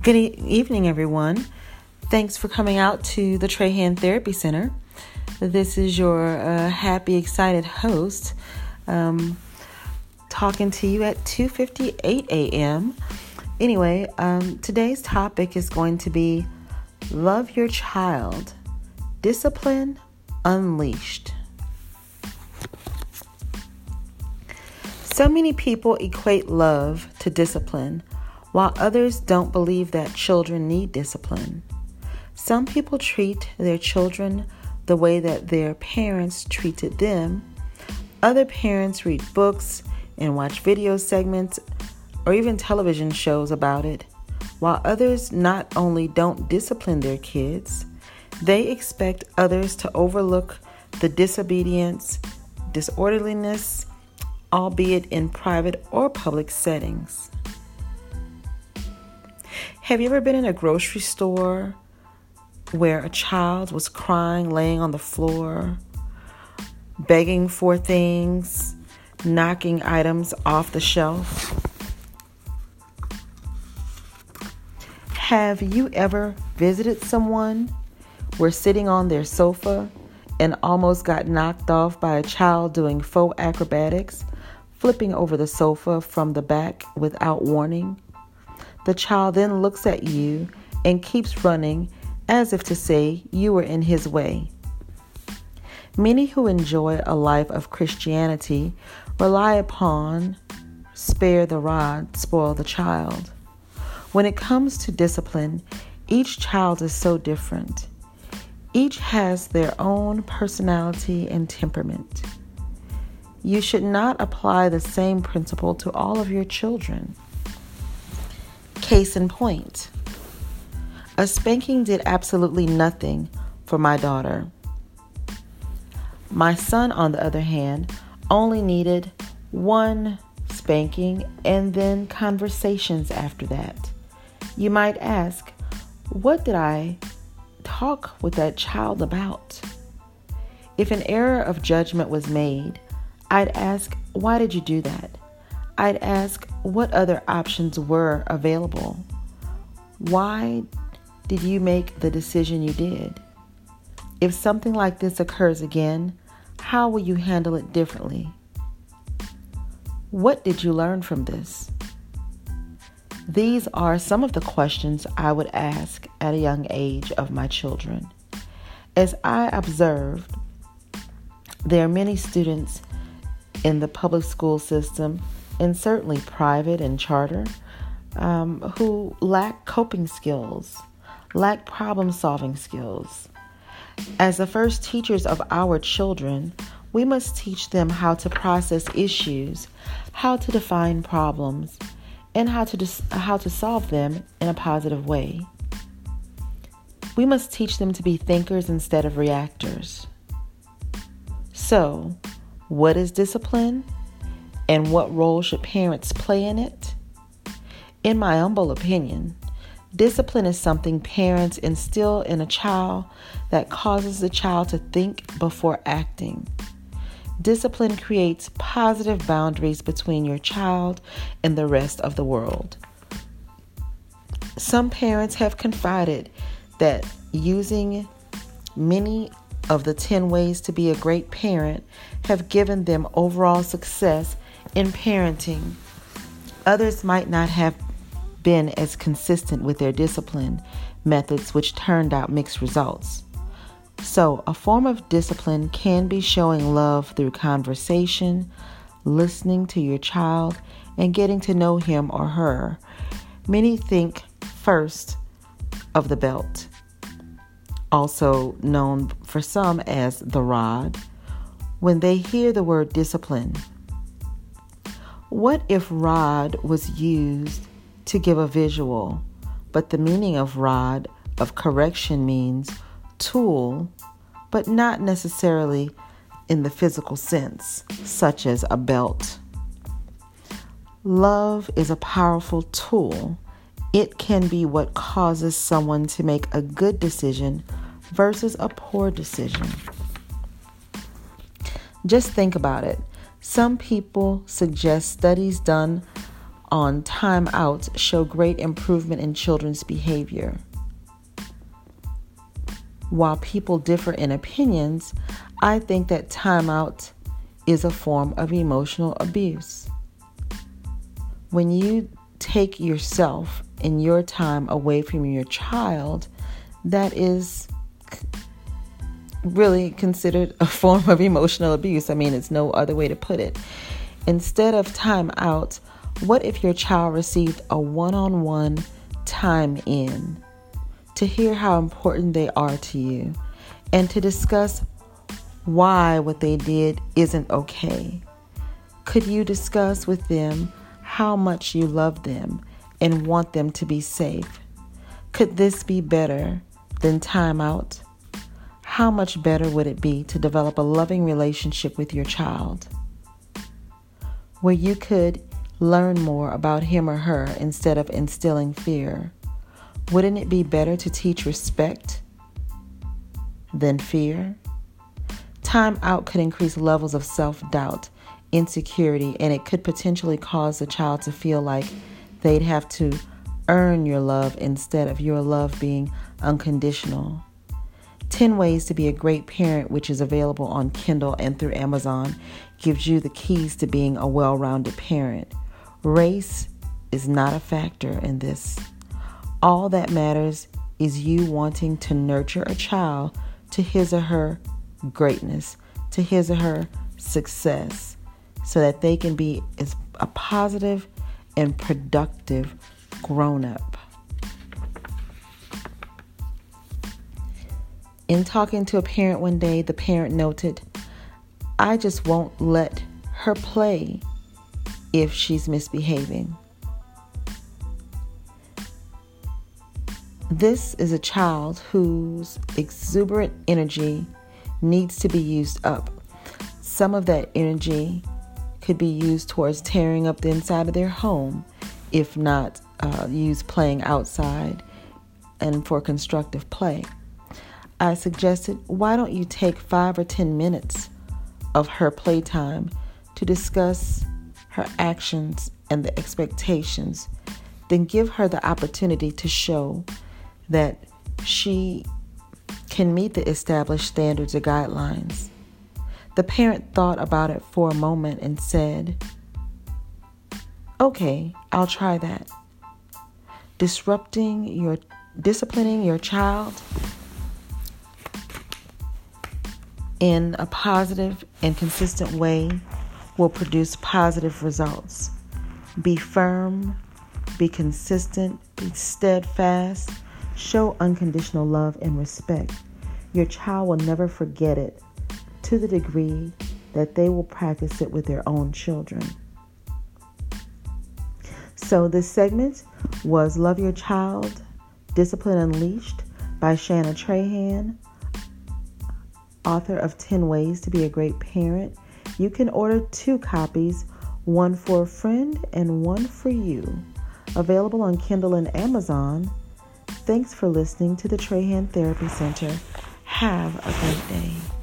Good e- evening, everyone. Thanks for coming out to the Trahan Therapy Center. This is your uh, happy, excited host, um, talking to you at 2:58 a.m. Anyway, um, today's topic is going to be love your child, discipline unleashed. So many people equate love to discipline while others don't believe that children need discipline. Some people treat their children the way that their parents treated them. Other parents read books and watch video segments or even television shows about it, while others not only don't discipline their kids, they expect others to overlook the disobedience, disorderliness, albeit in private or public settings. Have you ever been in a grocery store where a child was crying, laying on the floor, begging for things, knocking items off the shelf? Have you ever visited someone where sitting on their sofa and almost got knocked off by a child doing faux acrobatics, flipping over the sofa from the back without warning? The child then looks at you and keeps running as if to say you were in his way. Many who enjoy a life of Christianity rely upon spare the rod, spoil the child. When it comes to discipline, each child is so different. Each has their own personality and temperament. You should not apply the same principle to all of your children. Case in point a spanking did absolutely nothing for my daughter. My son, on the other hand, only needed one spanking and then conversations after that. You might ask, what did I talk with that child about? If an error of judgment was made, I'd ask, why did you do that? I'd ask what other options were available. Why did you make the decision you did? If something like this occurs again, how will you handle it differently? What did you learn from this? These are some of the questions I would ask at a young age of my children. As I observed, there are many students in the public school system and certainly private and charter, um, who lack coping skills, lack problem solving skills. As the first teachers of our children, we must teach them how to process issues, how to define problems, and how to, dis- how to solve them in a positive way. We must teach them to be thinkers instead of reactors. So, what is discipline? And what role should parents play in it? In my humble opinion, discipline is something parents instill in a child that causes the child to think before acting. Discipline creates positive boundaries between your child and the rest of the world. Some parents have confided that using many of the 10 ways to be a great parent have given them overall success in parenting, others might not have been as consistent with their discipline methods, which turned out mixed results. So, a form of discipline can be showing love through conversation, listening to your child, and getting to know him or her. Many think first of the belt, also known for some as the rod. When they hear the word discipline, what if rod was used to give a visual, but the meaning of rod of correction means tool, but not necessarily in the physical sense, such as a belt? Love is a powerful tool. It can be what causes someone to make a good decision versus a poor decision. Just think about it. Some people suggest studies done on timeout show great improvement in children's behavior. While people differ in opinions, I think that timeout is a form of emotional abuse. When you take yourself and your time away from your child, that is really considered a form of emotional abuse. I mean, it's no other way to put it. Instead of time out, what if your child received a one on one time in to hear how important they are to you and to discuss why what they did isn't okay? Could you discuss with them how much you love them and want them to be safe? Could this be better than time out? How much better would it be to develop a loving relationship with your child? Where you could learn more about him or her instead of instilling fear. Wouldn't it be better to teach respect than fear? Time out could increase levels of self doubt, insecurity, and it could potentially cause the child to feel like they'd have to earn your love instead of your love being unconditional. 10 Ways to Be a Great Parent, which is available on Kindle and through Amazon, gives you the keys to being a well rounded parent. Race is not a factor in this. All that matters is you wanting to nurture a child to his or her greatness, to his or her success, so that they can be a positive and productive grown up. In talking to a parent one day, the parent noted, I just won't let her play if she's misbehaving. This is a child whose exuberant energy needs to be used up. Some of that energy could be used towards tearing up the inside of their home, if not uh, used playing outside and for constructive play. I suggested, why don't you take five or ten minutes of her playtime to discuss her actions and the expectations? Then give her the opportunity to show that she can meet the established standards or guidelines. The parent thought about it for a moment and said, Okay, I'll try that. Disrupting your disciplining your child in a positive and consistent way will produce positive results. Be firm, be consistent, be steadfast, show unconditional love and respect. Your child will never forget it to the degree that they will practice it with their own children. So, this segment was Love Your Child Discipline Unleashed by Shanna Trahan author of 10 Ways to Be a Great Parent. You can order two copies, one for a friend and one for you. Available on Kindle and Amazon. Thanks for listening to the Trahan Therapy Center. Have a great day.